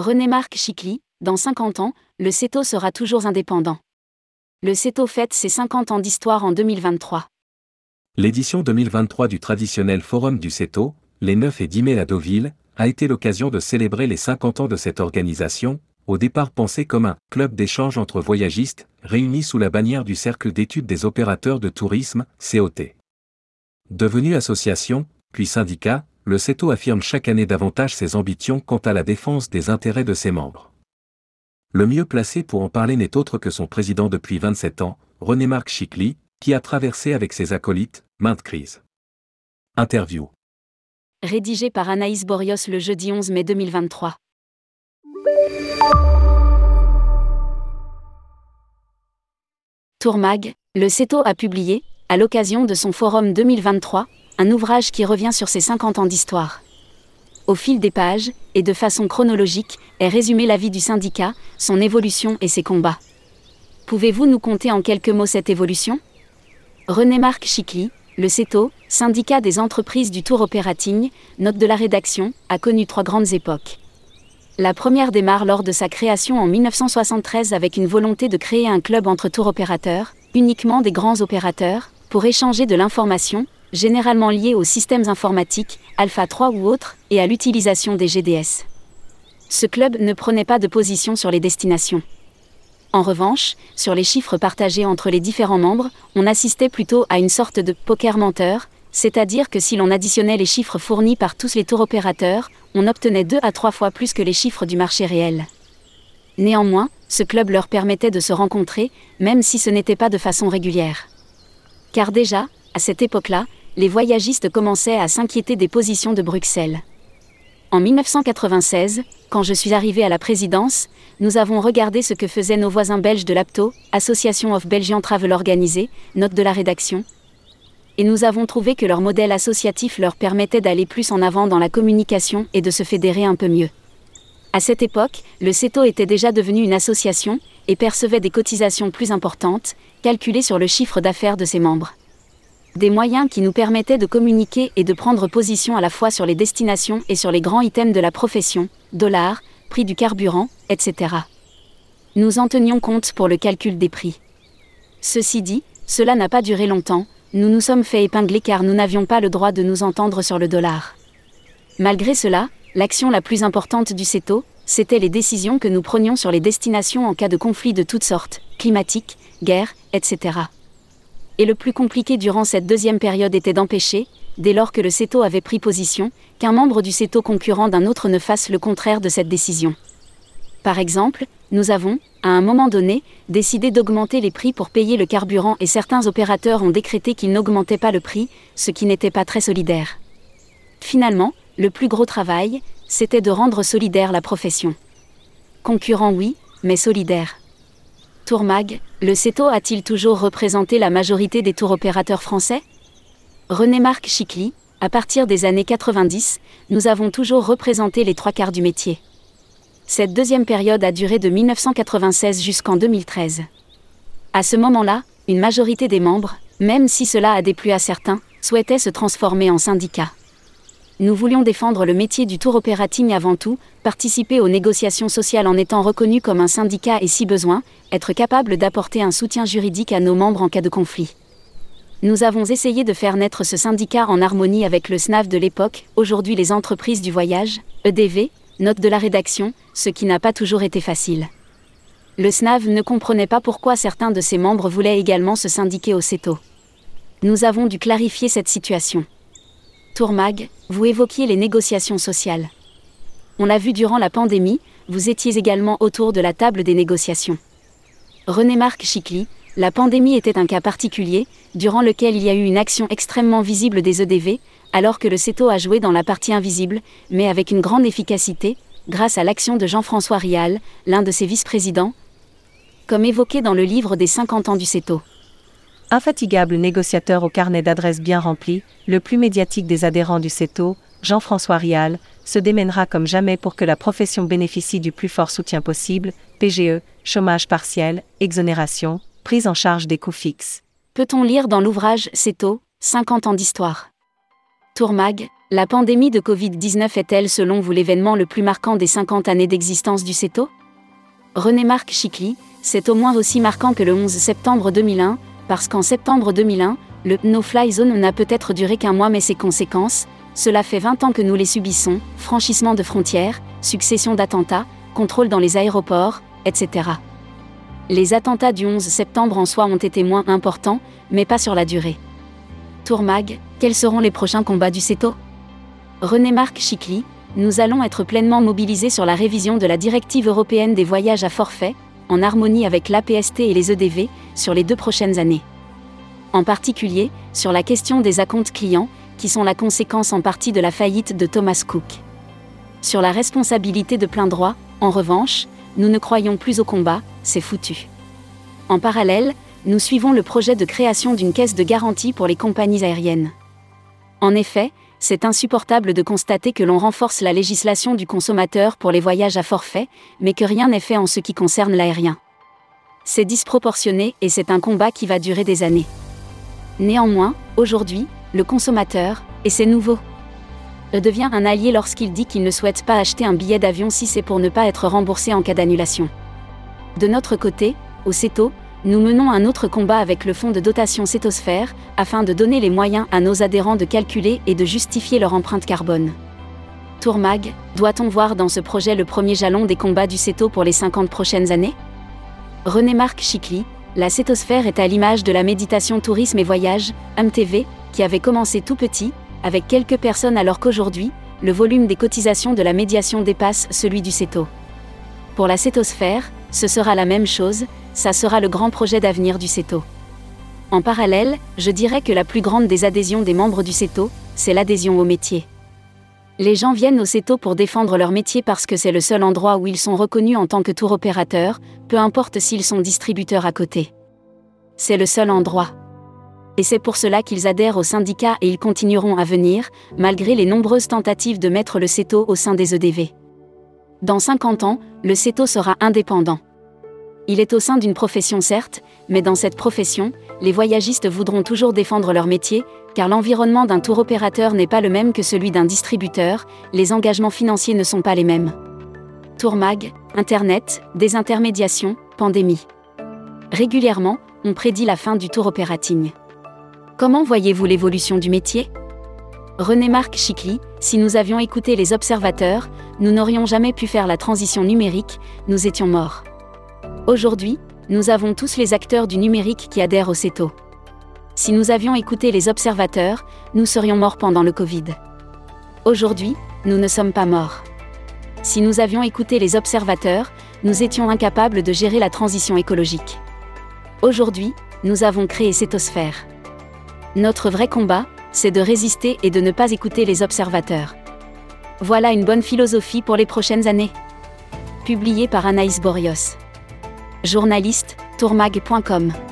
René-Marc Chicly, dans 50 ans, le CETO sera toujours indépendant. Le CETO fête ses 50 ans d'histoire en 2023. L'édition 2023 du traditionnel Forum du CETO, les 9 et 10 mai à Deauville, a été l'occasion de célébrer les 50 ans de cette organisation, au départ pensée comme un club d'échange entre voyagistes, réunis sous la bannière du Cercle d'études des opérateurs de tourisme, COT. Devenu association, puis syndicat, le CETO affirme chaque année davantage ses ambitions quant à la défense des intérêts de ses membres. Le mieux placé pour en parler n'est autre que son président depuis 27 ans, René-Marc Chicly, qui a traversé avec ses acolytes maintes crises. Interview. Rédigé par Anaïs Borios le jeudi 11 mai 2023. Tourmag, le CETO a publié, à l'occasion de son forum 2023, un ouvrage qui revient sur ses 50 ans d'histoire. Au fil des pages, et de façon chronologique, est résumé la vie du syndicat, son évolution et ses combats. Pouvez-vous nous conter en quelques mots cette évolution? René-Marc Chicly, le CETO, syndicat des entreprises du tour operating, note de la rédaction, a connu trois grandes époques. La première démarre lors de sa création en 1973 avec une volonté de créer un club entre tour opérateurs, uniquement des grands opérateurs, pour échanger de l'information, généralement liés aux systèmes informatiques, Alpha 3 ou autres, et à l'utilisation des GDS. Ce club ne prenait pas de position sur les destinations. En revanche, sur les chiffres partagés entre les différents membres, on assistait plutôt à une sorte de poker menteur, c'est-à-dire que si l'on additionnait les chiffres fournis par tous les tours opérateurs, on obtenait deux à trois fois plus que les chiffres du marché réel. Néanmoins, ce club leur permettait de se rencontrer, même si ce n'était pas de façon régulière. Car déjà, à cette époque-là, les voyagistes commençaient à s'inquiéter des positions de Bruxelles. En 1996, quand je suis arrivé à la présidence, nous avons regardé ce que faisaient nos voisins belges de l'APTO, Association of Belgian Travel Organisé, note de la rédaction. Et nous avons trouvé que leur modèle associatif leur permettait d'aller plus en avant dans la communication et de se fédérer un peu mieux. À cette époque, le CETO était déjà devenu une association et percevait des cotisations plus importantes, calculées sur le chiffre d'affaires de ses membres des moyens qui nous permettaient de communiquer et de prendre position à la fois sur les destinations et sur les grands items de la profession, dollars, prix du carburant, etc. Nous en tenions compte pour le calcul des prix. Ceci dit, cela n'a pas duré longtemps, nous nous sommes fait épingler car nous n'avions pas le droit de nous entendre sur le dollar. Malgré cela, l'action la plus importante du CETO, c'était les décisions que nous prenions sur les destinations en cas de conflits de toutes sortes, climatiques, guerre, etc et le plus compliqué durant cette deuxième période était d'empêcher, dès lors que le CETO avait pris position, qu'un membre du CETO concurrent d'un autre ne fasse le contraire de cette décision. Par exemple, nous avons, à un moment donné, décidé d'augmenter les prix pour payer le carburant et certains opérateurs ont décrété qu'ils n'augmentaient pas le prix, ce qui n'était pas très solidaire. Finalement, le plus gros travail, c'était de rendre solidaire la profession. Concurrent oui, mais solidaire. Tourmag, le CETO a-t-il toujours représenté la majorité des tours opérateurs français? René-Marc Chicly, à partir des années 90, nous avons toujours représenté les trois quarts du métier. Cette deuxième période a duré de 1996 jusqu'en 2013. À ce moment-là, une majorité des membres, même si cela a déplu à certains, souhaitait se transformer en syndicat. Nous voulions défendre le métier du tour operating avant tout, participer aux négociations sociales en étant reconnu comme un syndicat et si besoin, être capable d'apporter un soutien juridique à nos membres en cas de conflit. Nous avons essayé de faire naître ce syndicat en harmonie avec le SNAV de l'époque, aujourd'hui les entreprises du voyage, EDV, note de la rédaction, ce qui n'a pas toujours été facile. Le SNAV ne comprenait pas pourquoi certains de ses membres voulaient également se syndiquer au CETO. Nous avons dû clarifier cette situation. Tourmag, vous évoquiez les négociations sociales. On l'a vu durant la pandémie, vous étiez également autour de la table des négociations. René-Marc Chicly, la pandémie était un cas particulier, durant lequel il y a eu une action extrêmement visible des EDV, alors que le CETO a joué dans la partie invisible, mais avec une grande efficacité, grâce à l'action de Jean-François Rial, l'un de ses vice-présidents, comme évoqué dans le livre des 50 ans du CETO. Infatigable négociateur au carnet d'adresses bien rempli, le plus médiatique des adhérents du CETO, Jean-François Rial, se démènera comme jamais pour que la profession bénéficie du plus fort soutien possible, PGE, chômage partiel, exonération, prise en charge des coûts fixes. Peut-on lire dans l'ouvrage CETO, 50 ans d'histoire? Tourmag, La pandémie de Covid-19 est-elle selon vous l'événement le plus marquant des 50 années d'existence du CETO? René-Marc Chicly, c'est au moins aussi marquant que le 11 septembre 2001, parce qu'en septembre 2001, le no-fly zone n'a peut-être duré qu'un mois mais ses conséquences, cela fait 20 ans que nous les subissons, franchissement de frontières, succession d'attentats, contrôle dans les aéroports, etc. Les attentats du 11 septembre en soi ont été moins importants, mais pas sur la durée. Tourmag, quels seront les prochains combats du CETO René-Marc Chicly, nous allons être pleinement mobilisés sur la révision de la directive européenne des voyages à forfait, en harmonie avec l'APST et les EDV, sur les deux prochaines années. En particulier, sur la question des acomptes clients, qui sont la conséquence en partie de la faillite de Thomas Cook. Sur la responsabilité de plein droit, en revanche, nous ne croyons plus au combat, c'est foutu. En parallèle, nous suivons le projet de création d'une caisse de garantie pour les compagnies aériennes. En effet, c'est insupportable de constater que l'on renforce la législation du consommateur pour les voyages à forfait, mais que rien n'est fait en ce qui concerne l'aérien. C'est disproportionné et c'est un combat qui va durer des années. Néanmoins, aujourd'hui, le consommateur, et c'est nouveau, devient un allié lorsqu'il dit qu'il ne souhaite pas acheter un billet d'avion si c'est pour ne pas être remboursé en cas d'annulation. De notre côté, au CETO, nous menons un autre combat avec le fonds de dotation Cétosphère, afin de donner les moyens à nos adhérents de calculer et de justifier leur empreinte carbone. Tourmag, doit-on voir dans ce projet le premier jalon des combats du CETO pour les 50 prochaines années? René-Marc Chicly, la Cétosphère est à l'image de la méditation tourisme et voyage, MTV, qui avait commencé tout petit, avec quelques personnes alors qu'aujourd'hui, le volume des cotisations de la médiation dépasse celui du CETO. Pour la Cétosphère, ce sera la même chose, ça sera le grand projet d'avenir du CETO. En parallèle, je dirais que la plus grande des adhésions des membres du CETO, c'est l'adhésion au métier. Les gens viennent au CETO pour défendre leur métier parce que c'est le seul endroit où ils sont reconnus en tant que tour opérateurs, peu importe s'ils sont distributeurs à côté. C'est le seul endroit. Et c'est pour cela qu'ils adhèrent au syndicat et ils continueront à venir, malgré les nombreuses tentatives de mettre le CETO au sein des EDV. Dans 50 ans, le CETO sera indépendant. Il est au sein d'une profession certes, mais dans cette profession, les voyagistes voudront toujours défendre leur métier, car l'environnement d'un tour opérateur n'est pas le même que celui d'un distributeur, les engagements financiers ne sont pas les mêmes. Tourmag, Internet, désintermédiation, pandémie. Régulièrement, on prédit la fin du tour operating. Comment voyez-vous l'évolution du métier? René-Marc Chicly, si nous avions écouté les observateurs, nous n'aurions jamais pu faire la transition numérique, nous étions morts. Aujourd'hui, nous avons tous les acteurs du numérique qui adhèrent au CETO. Si nous avions écouté les observateurs, nous serions morts pendant le Covid. Aujourd'hui, nous ne sommes pas morts. Si nous avions écouté les observateurs, nous étions incapables de gérer la transition écologique. Aujourd'hui, nous avons créé Cétosphère. Notre vrai combat, c'est de résister et de ne pas écouter les observateurs. Voilà une bonne philosophie pour les prochaines années. Publié par Anaïs Borios journaliste, tourmag.com.